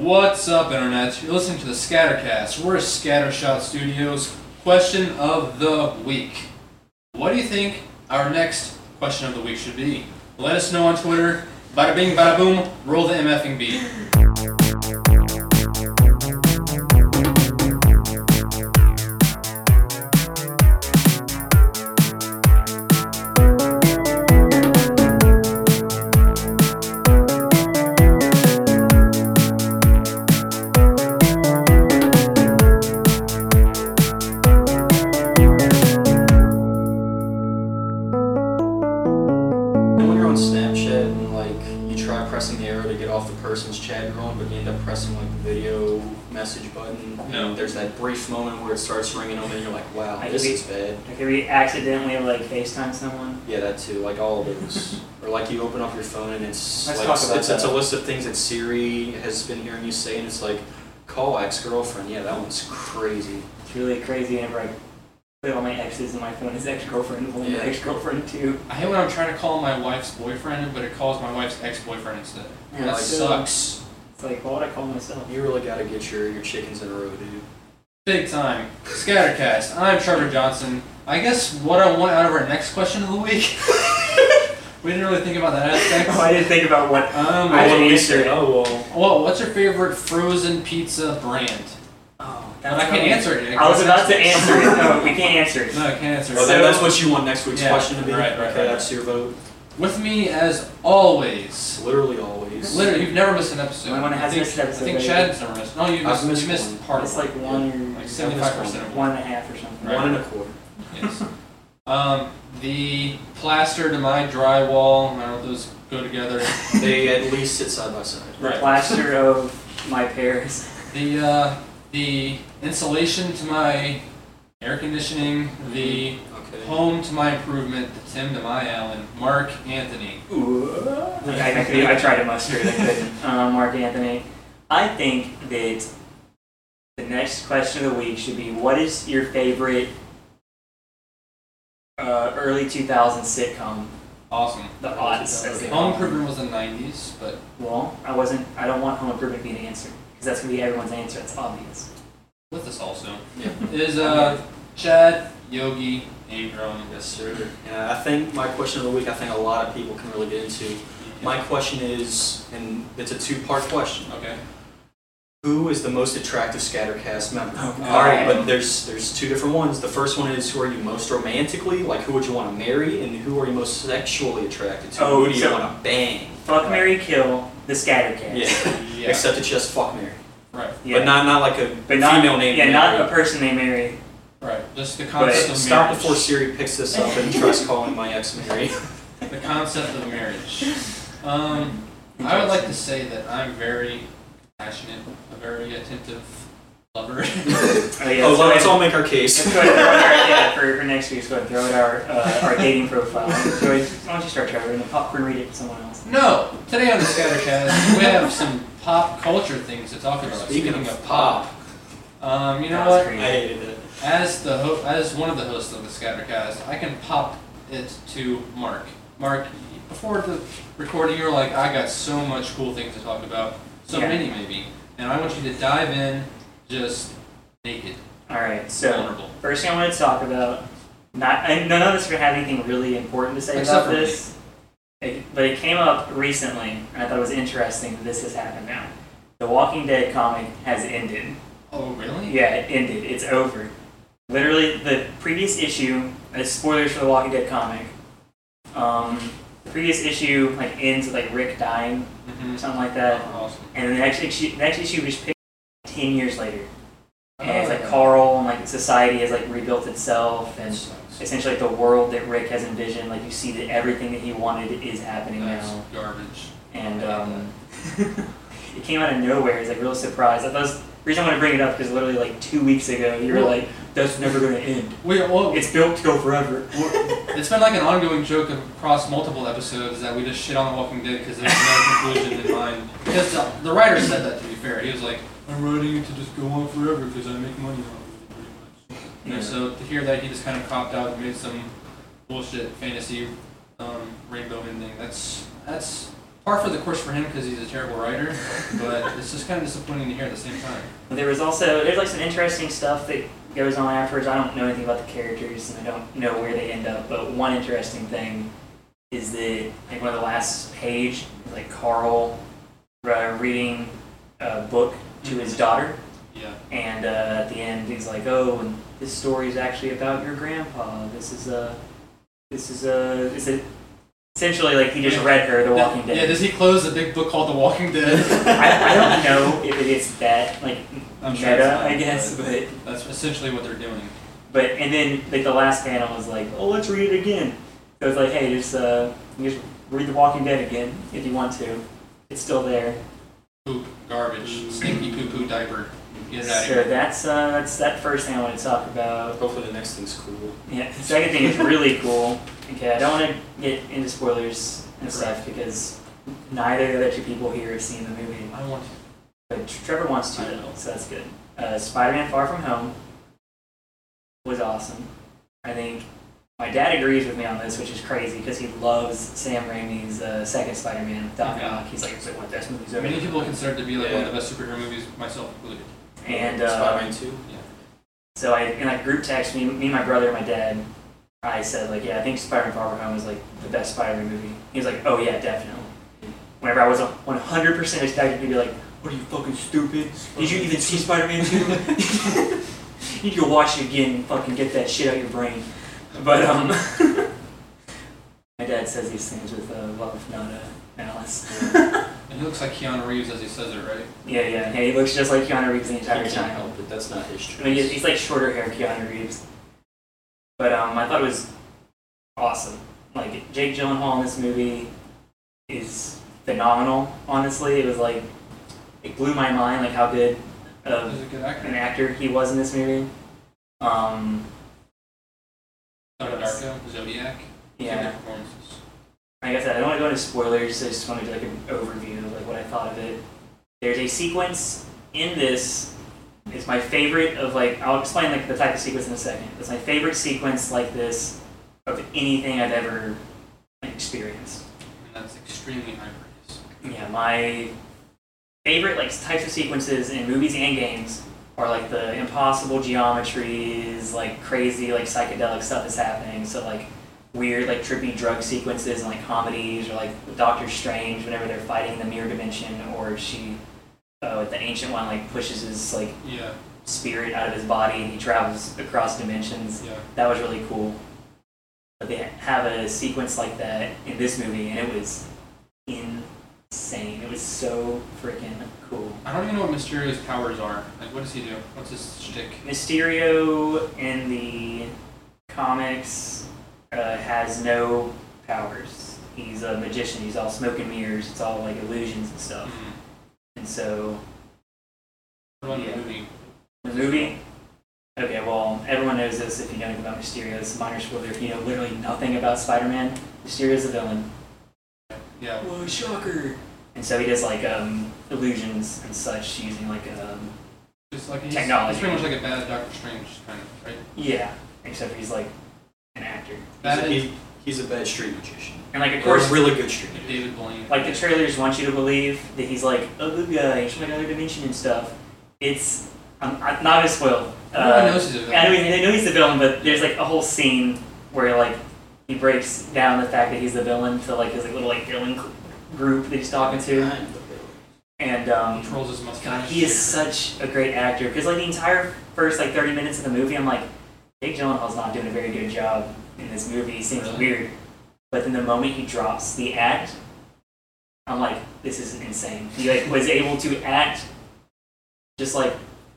What's up, Internet? You're listening to the Scattercast. We're Scattershot Studios. Question of the week. What do you think our next question of the week should be? Let us know on Twitter. Bada bing, bada boom. Roll the MFing beat. Like video message button, No. there's that brief moment where it starts ringing on and you're like, wow, I this could be- is bad. Like if we accidentally like FaceTime someone. Yeah, that too, like all of those. or like you open up your phone and it's Let's like talk it's, about it's, it's a list of things that Siri has been hearing you say, and it's like, call ex girlfriend. Yeah, that one's crazy. It's really crazy whenever I put all my exes in my phone as ex-girlfriend, one Yeah. ex-girlfriend too. I hate when I'm trying to call my wife's boyfriend, but it calls my wife's ex-boyfriend instead. Yeah, that so- sucks. It's like, why would I call myself? You really got to get your, your chickens in a row, dude. Big time. Scattercast. I'm Trevor Johnson. I guess what I want out of our next question of the week. we didn't really think about that aspect. Oh, I didn't think about what. Um, I well, didn't answer oh well. well, what's your favorite frozen pizza brand? Oh, But I can't answer it. I was about to answer it. No, we can't answer it. No, I can't answer. Well, it. then So- that's what you want next week's Yeah, question to be. right, right, okay, right, that's your vote. With me as always. Literally always. Literally, you've never missed an episode. Only one that I has think, missed an episode, I think. Chad's never missed. No, you I've missed, missed you missed one. part It's of like it. one Like or seventy-five percent of it. one and a half or something. Right. One and a quarter. Yes. Um, the plaster to my drywall. I don't know if those go together. They at least sit side by side. The Right. plaster of my pears. The uh, the insulation to my air conditioning. The Home to my improvement. The Tim to my Allen. Mark Anthony. Ooh. I, I, could- I tried to muster it, I couldn't. Um, Mark Anthony. I think that the next question of the week should be what is your favorite uh, early 2000s sitcom? Awesome. The odds. Home. Improvement was in the '90s, but Well, I wasn't, I don't want Home Improvement to be the answer. Because that's going to be everyone's answer. That's obvious. with us also Yeah. is uh, Chad, Yogi, Abram. Yes, sir. Yeah, I think my question of the week, I think a lot of people can really get into. My question is, and it's a two-part question. Okay. Who is the most attractive Scattercast member? God. All right, but there's there's two different ones. The first one is who are you most romantically, like who would you want to marry, and who are you most sexually attracted to? Oh, who do you so- want to bang? Fuck, Mary Kill, the Scattercast. Yeah. Yeah. Except it's just fuck Mary, Right. Yeah. but not not like a But not, female name. Yeah, not a person named Mary. Right. Just the concept of Stop marriage. before Siri picks this up and tries calling my ex Mary. The concept of marriage. Um, I would like to say that I'm very passionate, a very attentive lover. Oh, yeah, oh, let's let's ahead- all make our case. Let's go ahead and throw it our, yeah, for, for next week, let's go ahead and throw it our, uh, our dating profile. Joey, why don't you start, Trevor, and then popcorn read it to someone else? no. Today on the Scattercast, we have some pop culture things to talk about. Speaking of pop, um, you know That was what? great. I hated it. As the ho- as one of the hosts of the Scattercast, I can pop it to Mark. Mark, before the recording, you were like, "I got so much cool things to talk about, so Yeah. many maybe," and I want you to dive in, just naked, Alright, so, vulnerable. first thing I want to talk about, not, and none of us are going to have anything really important to say Except about this, It- but it came up recently, and I thought it was interesting that this has happened now. The Walking Dead comic has ended. Oh, really? Yeah, it ended. It's over. Literally, the previous issue, uh, spoilers for the Walking Dead comic, um, the previous issue like ends with like Rick dying Mm-hmm. or something like that, awesome. and then the next issue, the next issue was picked ten years later, and it's like Oh. Carl and like society has like rebuilt itself, and essentially like the world that Rick has envisioned, like you see that everything that he wanted is happening That's now, garbage. and um, it came out of nowhere. It's like real surprise. It was, the reason I want to bring it up because literally like two weeks ago you were Well- like, "That's never going to end. We, well, It's built to go forever." it's been like an ongoing joke across multiple episodes that we just shit on The Walking Dead because there's no conclusion in mind. Because the, the writer said that, to be fair. He was like, I'm writing it to just go on forever because I make money off of it, pretty much. Yeah. And so to hear that he just kind of copped out and made some bullshit fantasy um, rainbow ending, that's, that's par for the course for him because he's a terrible writer, but it's just kind of disappointing to hear at the same time. There was also there's like some interesting stuff that goes on afterwards. I don't know anything about the characters and I don't know where they end up. But one interesting thing is that like one of the last page like Carl uh, reading a book to his daughter, Yeah. and uh, at the end he's like, "Oh, and this story is actually about your grandpa. This is a, this is a, is it?" Essentially, like he just Yeah. read her The Walking Dead. Yeah, does he close the big book called The Walking Dead? I, I don't know if it is that like I'm meta, sure not, I guess, but- but That's essentially what they're doing. But and then like the last panel was like, oh, let's read it again. So it's like, hey, just uh, just read The Walking Dead again if you want to. It's still there. Poop, garbage, stinky poo poo diaper. Get it out of So that's uh, that's that first thing I want to talk about. Hopefully the next thing's cool. Yeah. The second thing is really cool. Okay, I don't want to get into spoilers and stuff because neither of the two people here have seen the movie. I don't want But Trevor wants to, I know. so that's good. Uh, Spider-Man: Far From Home was awesome. I think my dad agrees with me on this, which is crazy because he loves Sam Raimi's uh, second Spider-Man, Doc Okay. Ock. He's like, it's like one of the best movies ever. Many people consider it to be like one of the best superhero movies, myself included. And uh, Spider-Man 2? Yeah. so I in that group text, me, me, my brother, and my dad, I said like, yeah, I think Spider-Man: Far From Home is like the best Spider-Man movie. He was like, oh yeah, definitely. Whenever I was 100% expecting to be like, what are you fucking stupid? Did you even see Spider-Man 2? you need to go watch it again and fucking get that shit out of your brain. But um, my dad says these things with uh, love, not uh, malice. And he looks like Keanu Reeves as he says it, right? Yeah, yeah, yeah. He looks just like Keanu Reeves the entire I can't time. help it. That's not his choice. I mean, he's, he's like shorter hair Keanu Reeves. But um, I thought it was awesome. Like Jake Gyllenhaal in this movie is phenomenal. Honestly, it was like it blew my mind, like how good of good actor. an actor he was in this movie. Um, Darko, Zodiac. yeah. Like I said, I don't want to go into spoilers. I just want to do like an overview of like what I thought of it. There's a sequence in this. It's my favorite of like I'll explain like the type of sequence in a second. It's my favorite sequence like this of anything I've ever experienced. And that's extremely high praise. Yeah, my favorite like types of sequences in movies and games are like the impossible geometries, like crazy like psychedelic stuff is happening. So like weird like trippy drug sequences and like comedies or like Doctor Strange whenever they're fighting in the mirror dimension or she uh, with the ancient one like pushes his like Yeah, spirit out of his body and he travels across dimensions. yeah. That was really cool. But they have a sequence like that in this movie, and it was insane. It was so freaking cool. I don't even know what Mysterio's powers are. Like, what does he do? What's his shtick? Mysterio in the comics uh, has no powers. He's a magician. He's all smoke and mirrors. It's all like illusions and stuff. Mhm. And so Yeah. the movie? The movie? Okay, well, everyone knows this if you know anything about Mysterio. It's a minor spoiler if you know literally nothing about Spider-Man. Mysterio's the villain. Yeah. Whoa, shocker! And so he does like um, illusions and such using like um, Just like he's, Technology. he's pretty much like a bad Doctor Strange kind of, right? yeah, except he's like an actor. Bad He's a, he, he's a bad street magician. And like of Or course, a really good street magician. David Blaine. like the trailers want you to believe that he's like a good guy, he's from another dimension and stuff. It's I'm, I'm not gonna spoil. Everyone Uh, knows he's a villain. I mean, they know he's the villain, but there's like a whole scene where like he breaks down the fact that he's the villain to like his like, little like villain group that he's talking to, I'm the and um, Controls his mustache. God, he is such a great actor because like the entire first like 30 minutes of the movie, I'm like, Jake Gyllenhaal's not doing a very good job in this movie. He seems Really? weird, but then the moment he drops the act, I'm like, this is insane. He like was able to act just like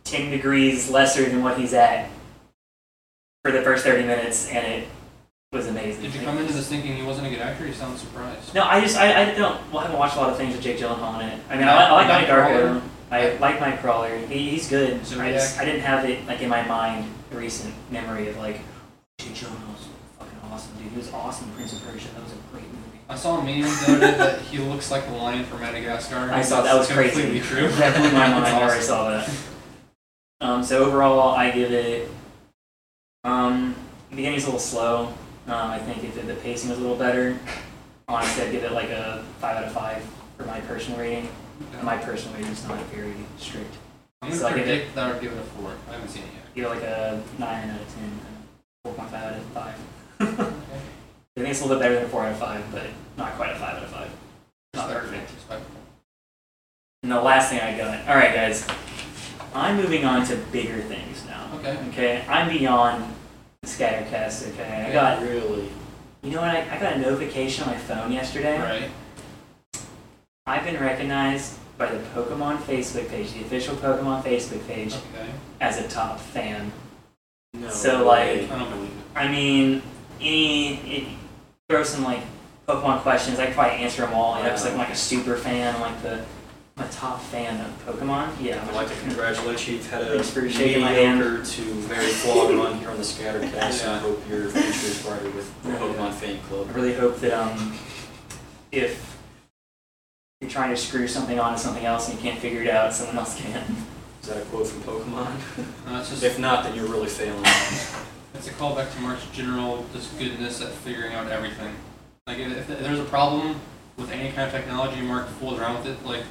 10 degrees lesser than what he's at for the first 30 minutes, and it was amazing. Did you come into this thinking he wasn't a good actor? You sound surprised. No, I just I, I don't well I haven't watched a lot of things with Jake Gyllenhaal in it. I mean I, like- I like Donnie Darko. I like Nightcrawler. He, he's good. I Zodiac. just I didn't have it like in my mind a recent memory of like Jake Gyllenhaal's awesome, dude. He was awesome Prince of Persia. That was a great movie. I saw a meme the other day that he looks like the lion from Madagascar. I saw that was That's crazy. completely true. That blew my mind That's whenever I awesome. saw that. Um, so overall, I give it. Um, the beginning's a little slow. Um, I think if the pacing was a little better, honestly, I'd give it like a five out of five for my personal rating. Okay. My personal rating is not very strict. I'm gonna so I give predict that I would give it a four. I haven't seen it yet. Give it like a nine out of ten, four point five out of five. I think it's a little bit better than a four out of five, but not quite a five out of five. Not perfect. And the last thing I got. All right, guys. I'm moving on to bigger things now. Okay. Okay, I'm beyond the Scattercast. Okay, I got. Really? You know what? I, I got a notification on my phone yesterday. Right. I've been recognized by the Pokemon Facebook page, the official Pokemon Facebook page, Okay. as a top fan. No. So, way. like- I don't believe it. I mean, any it, throw some like Pokemon questions. I could probably answer them all. You know, 'cause, like I'm like a super fan. I'm like the I'm a top fan of Pokemon. Yeah, I'm I'd like to congratulate you. You've had a Thanks for shaking my hand. mediocre to very flawed run here on the Scattercast. and I Yeah. hope your future is brighter with the Yeah. Pokemon fan Club. I really hope that um, if you're trying to screw something onto something else and you can't figure it out, someone else can. Is that a quote from Pokemon? No, just if not, then you're really failing. it's a callback to Mark's general just goodness at figuring out everything. Like if, if there's a problem with any kind of technology, Mark fools around with it like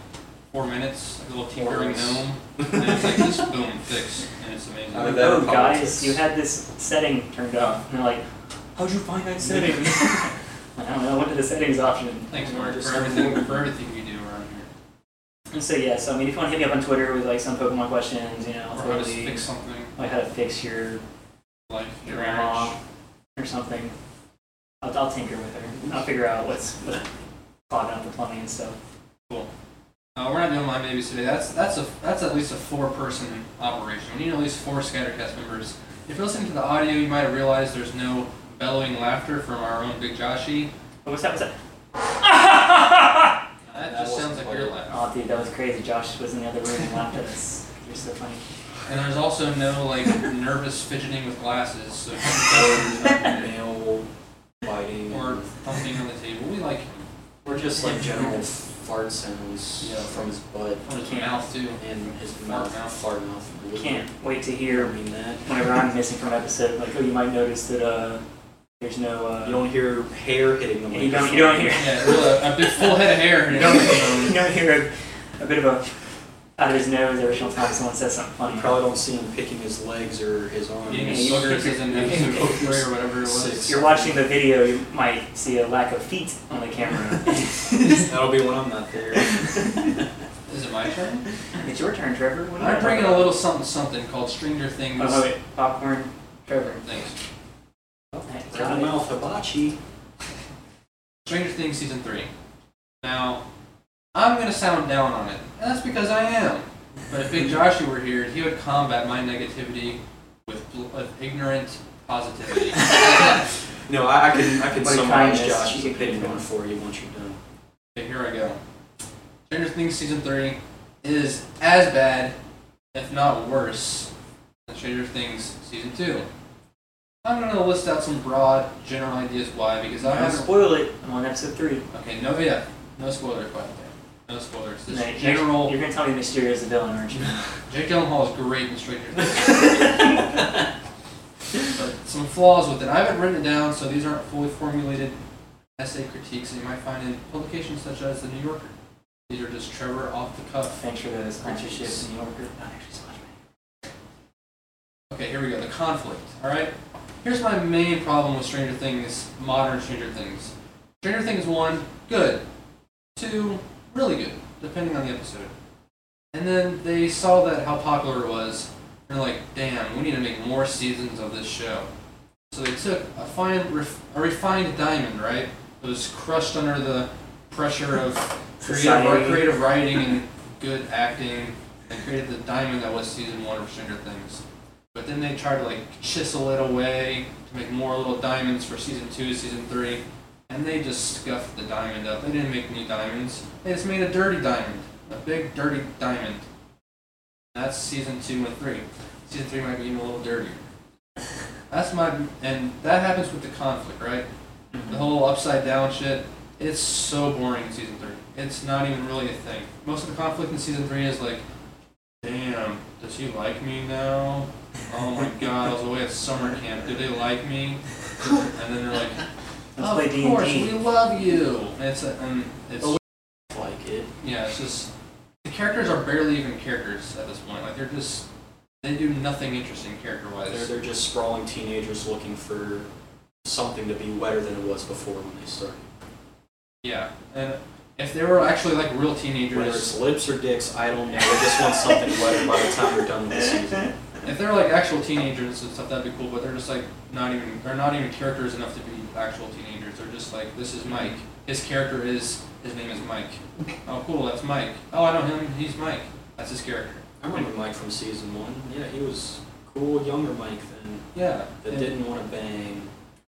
four minutes, like a little tinkering gnome, and it's like this boom fix, and it's amazing. I mean, oh, guys, politics. you had this setting turned off. And they're like, how'd you find that setting? I don't know. I went to the settings option. Thanks, Mark, for everything for everything you do around here. And so yeah, so I mean, if you want to hit me up on Twitter with like some Pokemon questions, you know, Or how to fix something like how to fix your like your grandma or something, I'll, I'll tinker with her. And I'll figure out what's what's clogging up the plumbing and stuff. Uh, we're not doing my babies today. That's that's a that's at least a four-person operation. We need at least four Scattercast members. If you're listening to the audio, you might have realized there's no bellowing laughter from our own Big Joshy. Oh, what's that? What's that? That, That just sounds like your laugh. Oh, dude, that was crazy. Josh was in the other room and laughed at us. You're so funny. And there's also no like nervous fidgeting with glasses, so if you're Nail biting. or thumping on the table. We like Or just like general fart sounds Yeah. from his butt from his Can't. mouth too. and his Fart mouth. mouth. Fart mouth. Can't wait to hear don't mean that. whenever I'm missing from an episode. Like, oh, you might notice that uh, there's no. Uh, You don't hear hair hitting the you don't. You don't hear. Yeah, really, a big full head of hair. You and don't, you don't hear a, a bit of a out of his nose every single time someone says something funny. You probably don't see him picking his legs or his arms. Yeah, his you- boogers as in episode three or whatever it was. Six. If you're watching the video, you might see a lack of feet on the camera. That'll be when I'm not there. Is it my turn? it's your turn, Trevor. What I'm bringing a little something something called Stranger Things. Oh, wait, popcorn, Trevor. Thanks. Okay, Right in mouth, hibachi. Stranger Things season three. Now, I'm gonna sound down on it, and that's because I am. But if Big Joshy were here, he would combat my negativity with, bl- with ignorant positivity. No, I, I can I can What summarize kindness. Josh's You can opinion keep on for you once you're done. okay, here I go. Stranger Things season three is as bad, if not worse, than Stranger Things season two. I'm gonna list out some broad, general ideas why, because I Don't haven't spoil it. I'm on episode three. Okay, no, yeah, no spoilers, by the way. No spoilers. This Next- general. You're gonna tell me Mysterio is the villain, aren't you? Jake Gyllenhaal is great in Stranger Things, but some flaws with it. I haven't written it down, so these aren't fully formulated essay critiques that you might find in publications such as the New Yorker. These are just Trevor off the cuff. Thanks for the sponsorship, New Yorker. Not actually sponsor. Okay, here we go. The conflict. All right. Here's my main problem with Stranger Things, modern Stranger Things. Stranger Things one, good. Two, really good, depending on the episode. And then they saw that how popular it was, and they're like, "Damn, we need to make more seasons of this show." So they took a fine, ref, a refined diamond, right? It was crushed under the pressure of creative, creative writing and good acting, and created the diamond that was season one of Stranger Things. But then they tried to like chisel it away to make more little diamonds for season two, season three, and they just scuffed the diamond up. They didn't make new diamonds. They just made a dirty diamond, a big dirty diamond. That's season two and three. Season three might be even a little dirtier. That's my and that happens with the conflict, right? The mm-hmm. whole upside down shit. It's so boring in season three. It's not even really a thing. Most of the conflict in season three is like, damn, does he like me now? Oh my god, I was away at summer camp. Do they like me? And then they're like, Let's of play D course, we love you. It's a, and it's Oh, like it. yeah, it's just the characters are barely even characters at this point. Like they're just they do nothing interesting character They're, wise. they're just sprawling teenagers looking for something to be wetter than it was before when they started. Yeah, and if they were actually like real Whether teenagers, it's lips or dicks, I don't know. They just want something wetter by the time they're done with the season. if they're like actual teenagers and stuff, that'd be cool. But they're just like not even they're not even characters enough to be actual teenagers. They're just like this is Mike. His character is his name is Mike. Oh, cool, that's Mike. Oh, I know him. He's Mike. That's his character. I remember Mike from season one. Yeah, he was cool, younger Mike than Yeah. that and didn't want to bang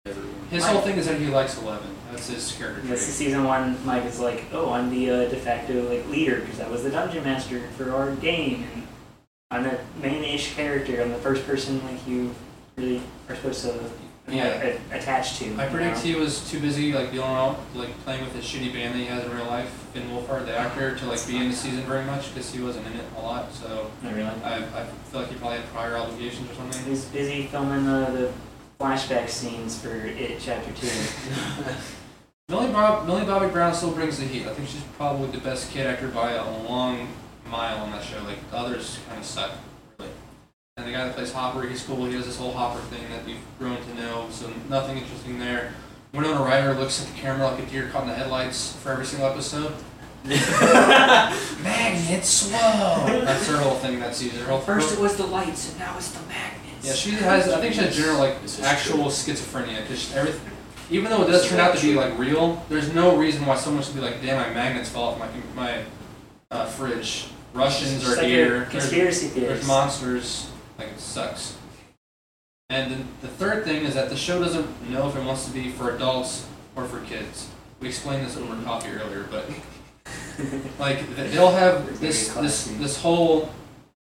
everyone. His whole thing is that he likes Eleven. That's his character This is season one. Mike is like, oh, I'm the uh, de facto like leader because I was the dungeon master for our game, and I'm the main-ish character. I'm the first person like you really are supposed to Yeah. a- attach to. I you predict know? he was too busy like dealing out, like playing with his shitty band that he has in real life, Finn Wolfhard, the actor, to like be in the season very much because he wasn't in it a lot. So Not really. I, I feel like he probably had prior obligations or something. He's busy filming uh, the flashback scenes for It Chapter Two. Millie, Bob, Millie Bobby Brown still brings the heat. I think she's probably the best kid actor by a long mile on that show. Like the others kind of suck, really. And the guy that plays Hopper, he's cool. He has this whole Hopper thing that you've grown to know. So nothing interesting there. Winona Ryder looks at the camera like a deer caught in the headlights for every single episode. magnets slow. That's her whole thing that season. Her whole First it was the lights, and now it's the magnets. yeah, she has. I think she has general like This is actual schizophrenia because everything. Even though it does turn out to be like real, there's no reason why someone should be like, "Damn, my magnets fell off my my uh, fridge." Russians are like here. a There's, conspiracy there's monsters. Like it sucks. And then the third thing is that the show doesn't know if it wants to be for adults or for kids. We explained this over coffee earlier, but like they'll have this this this whole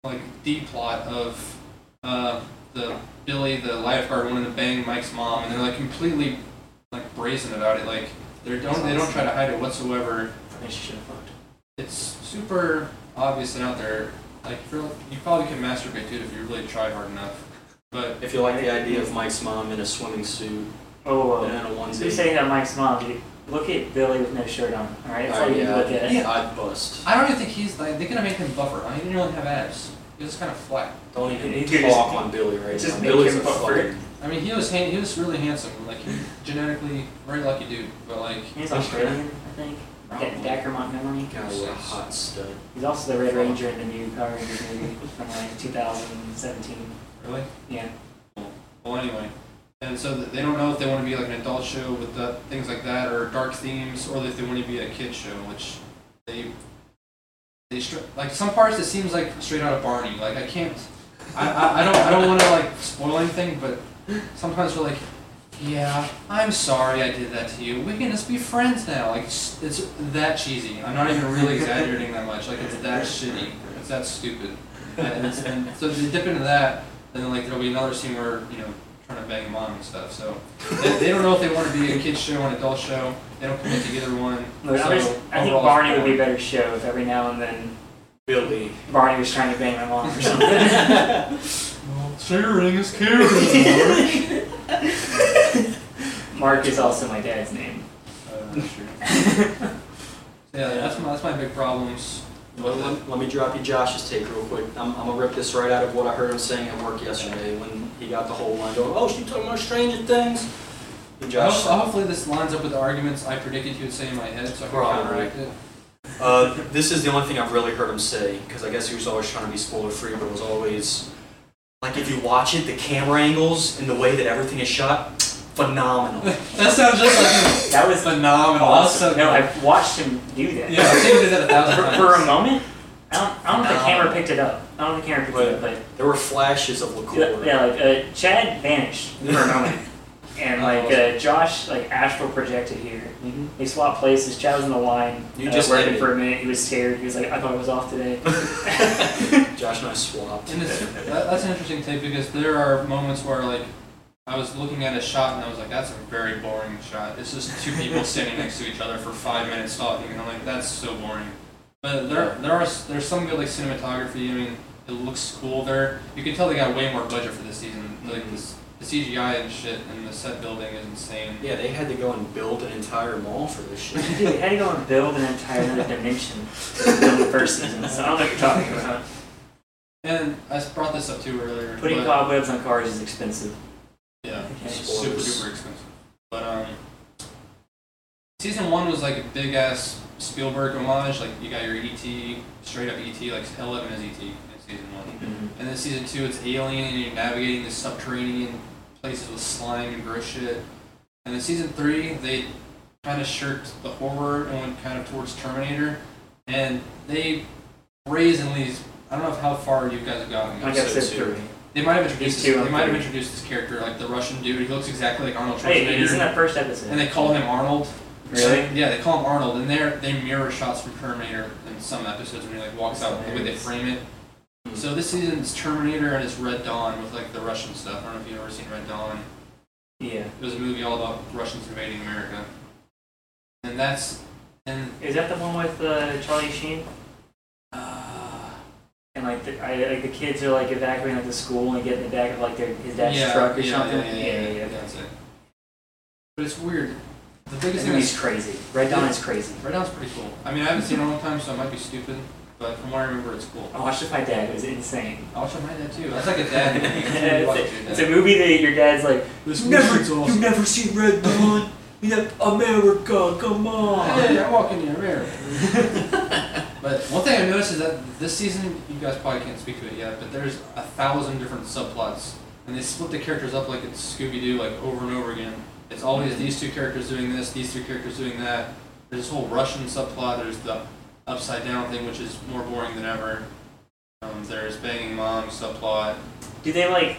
like D plot of uh, the Billy the lifeguard wanting to bang Mike's mom, and they're like completely like brazen about it. Like they don't they don't try to hide it whatsoever. I think she should have fucked. It's super obvious and out there. Like if you're, probably can masturbate to it if you really try hard enough. But If you like the idea of Mike's mom in a swimming suit Oh, and uh, in a you onesie, say that Mike's mom, dude. Look at Billy with no shirt on. All right, that's uh, all you yeah, look at. Yeah. I'd bust. I don't even think he's like they're gonna make him buffer. I mean, he didn't really have abs. He was kind of flat. Don't even You could talk on Billy right just now. make Billy's him a buffer. Fucking. I mean, he was han- he was really handsome. Like he genetically very lucky dude. But like He's Australian, I think. Probably. Da- Dacre Montgomery. Guy was a hot stud. He's also the Red Ranger in the new Power Rangers movie from like 2017. really. Yeah. Well, anyway, and so they don't know if they want to be like an adult show with the, things like that, or dark themes, or if they want to be a kid show, which they they str- like some parts it seems like straight out of Barney. Like I can't, I, I, I don't I don't want to like spoil anything, but sometimes we're like, yeah, I'm sorry I did that to you. We can just be friends now. Like it's, it's that cheesy. I'm not even really exaggerating that much. Like it's that shitty. It's that stupid. And, it's, and so they dip into that, and then like there'll be another scene where you know trying to bang a mom and stuff. So they, they don't know if they want to be a kids show or an adult show. They don't commit to either one. Look, so I'm just, I think Barney would be a better show if every now and then Billy. Barney was trying to bang my mom or something. Well, sharing is caring. Mark Mark is also my dad's name. uh, that's. Yeah, that's my that's my big problems. Let, let, let me drop you Josh's take real quick. I'm, I'm gonna rip this right out of what I heard him saying at work yesterday when he got the whole line going, oh, she talking about Stranger Things. And Josh, Ho- Hopefully this lines up with the arguments I predicted he would say in my head, so I can Probably. counteract it. uh, this is the only thing I've really heard him say, because I guess he was always trying to be spoiler free, but it was always, like if you watch it, the camera angles and the way that everything is shot, phenomenal. That sounds just like him. That was phenomenal. awesome. That's so No, good. I've watched him do that. Yeah, I've seen him do that a thousand For, times. for a moment, I don't, I don't know if the camera picked it up. I don't know if the camera picked it up, but There were flashes of yeah, liqueur. yeah, like uh, Chad vanished for a moment, and like uh, Josh like astral projected here. Mhm. They swapped places. Chad was in the line. You uh, just working edited. for a minute. He was scared. He was like, I thought I was off today. Josh and I swapped. And it's, that, that's an interesting take because there are moments where like I was looking at a shot and I was like, that's a very boring shot. It's just two people standing next to each other for five minutes talking, and I'm like, that's so boring. But there there are there's some good like cinematography. I mean, it looks cool there. You can tell they got way more budget for this season. Like this, the CGI and shit and the set building is insane. Yeah, they had to go and build an entire mall for this shit. Dude, how do you go and build an entire another dimension in the first season? So I don't know what you're talking about. And I brought this up too earlier. Putting cobwebs on cars is expensive. yeah, Okay. super Spoilers. duper expensive. But um, season one was like a big ass Spielberg homage. Like you got your ET, straight up ET. Like Eleven is ET in season one. Mm-hmm. And then season two, it's Alien, and you're navigating the subterranean places with slime and gross shit. And in season three, they kind of shirked the horror and went kind of towards Terminator. And they brazenly, I don't know how far you guys have gotten. Like Episode episode two. three. They might have introduced this, they might have introduced this character, like the Russian dude. He looks exactly like Arnold Hey, he's in that first episode. And they call him Arnold. Really? Yeah, they call him Arnold, and they they mirror shots from Terminator in some episodes when he like walks out, the way they frame it. So this season's Terminator and it's Red Dawn with like the Russian stuff. I don't know if you've ever seen Red Dawn. Yeah. It was a movie all about Russians invading America, and that's and Is that the one with uh, Charlie Sheen? uh, And like the, I, like the kids are like evacuating like the school and they get in the back of like their his dad's yeah, truck or yeah, something. Yeah, yeah, yeah, yeah. that's it. But it's weird. The biggest thing movie's is crazy. Red Dawn is crazy. Red Dawn's pretty cool. I mean, I haven't seen it in a long time, so it might be stupid. But from what I remember, it's cool. I watched it with my dad. It was insane. I watched it with my dad too. That's like a dad movie. You it's, should watch it a, it's a movie that your dad's like, This never, movie's awesome. you've never seen Red Dawn. You know, America, come on. Hey, I walk into America. but one thing I noticed is that this season, you guys probably can't speak to it yet, but there's a thousand different subplots, and they split the characters up like it's Scooby Doo, like over and over again. It's always these two characters doing this, these two characters doing that. There's this whole Russian subplot. There's the upside down thing, which is more boring than ever. Um, there's banging mom subplot. Do they like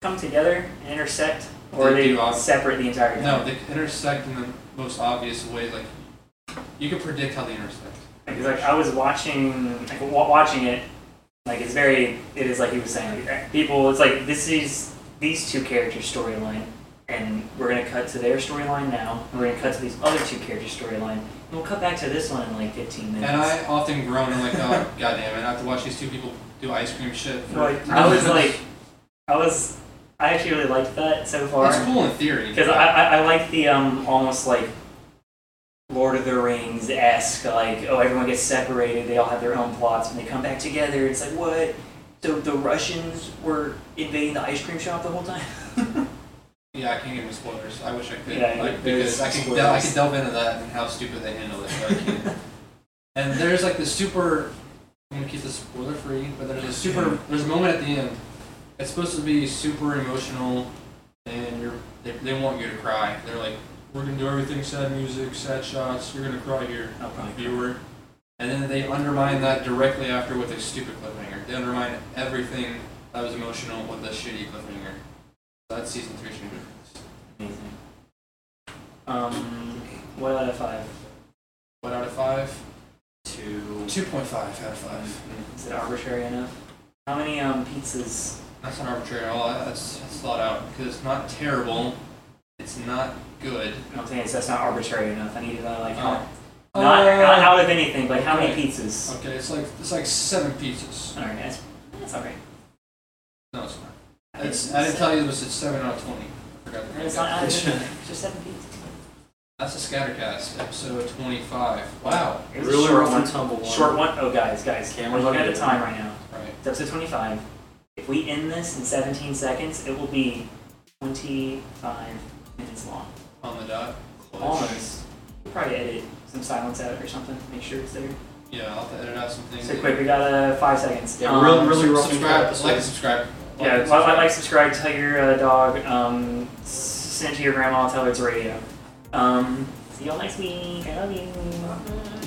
come together and intersect, or They they ob- separate the entire time? No, they intersect in the most obvious way. Like you can predict how they intersect. Because like I was watching, like wa- watching it, like it's very, it is like he was saying, like, people, it's like this is these two characters' storyline, and we're gonna cut to their storyline now. And we're gonna cut to these other two characters' storyline, and we'll cut back to this one in like 15 minutes. And I often groan and like, oh, goddamn it, I have to watch these two people do ice cream shit. For Like, I was like, I was, I actually really liked that so far. it's cool in theory. Because I, I, I like the um almost like Lord of the Rings esque like oh everyone gets separated they all have their own plots and they come back together it's like what so the Russians were invading the ice cream shop the whole time yeah, I can't give you spoilers. I wish I could. Yeah, like, because I could, I could delve into that and how stupid they handle it. But I can't. and there's like the super. I'm gonna keep this spoiler free, but there's a super. There's a moment at the end. It's supposed to be super emotional, and you're they, they want you to cry. They're like, we're gonna do everything sad music, sad shots. You're gonna cry here. probably viewer. And then they undermine that directly after with a stupid cliffhanger. They undermine everything that was emotional with a shitty cliffhanger. That's season three should be different. amazing um what out of five What out of five? Two. Two point five out of five. is it arbitrary enough how many um pizzas That's not arbitrary at all. That's that's thought out because it's not terrible. It's not good. I'm saying it's, that's not arbitrary enough I need to know like how Uh, not, not out of anything but how many pizzas Okay, it's like it's like seven pizzas. all right that's that's right No, it's not. It's I didn't tell you this. It's seven out of twenty. I forgot. to It's not out of anything. It's just seven pizzas. That's a Scattercast, episode twenty-five. Wow. It was a Really short rough one. tumble one. Short one. Oh, guys, guys, Camera's we're looking at on the you. time right now. Right. It's episode 25. If we end this in 17 seconds, it will be 25 minutes long. On the dot. Almost. We'll probably edit some silence out or something. to Make sure it's there. Yeah, I'll have to edit out some things. So quick, we got uh, five seconds. Yeah, real- Um, really Sub- rough and subscribe, cut like and subscribe. Yeah, and like, subscribe. like, subscribe, tell your uh, dog, um, send to your grandma, tell her it's radio. Um, see y'all next week. I love you.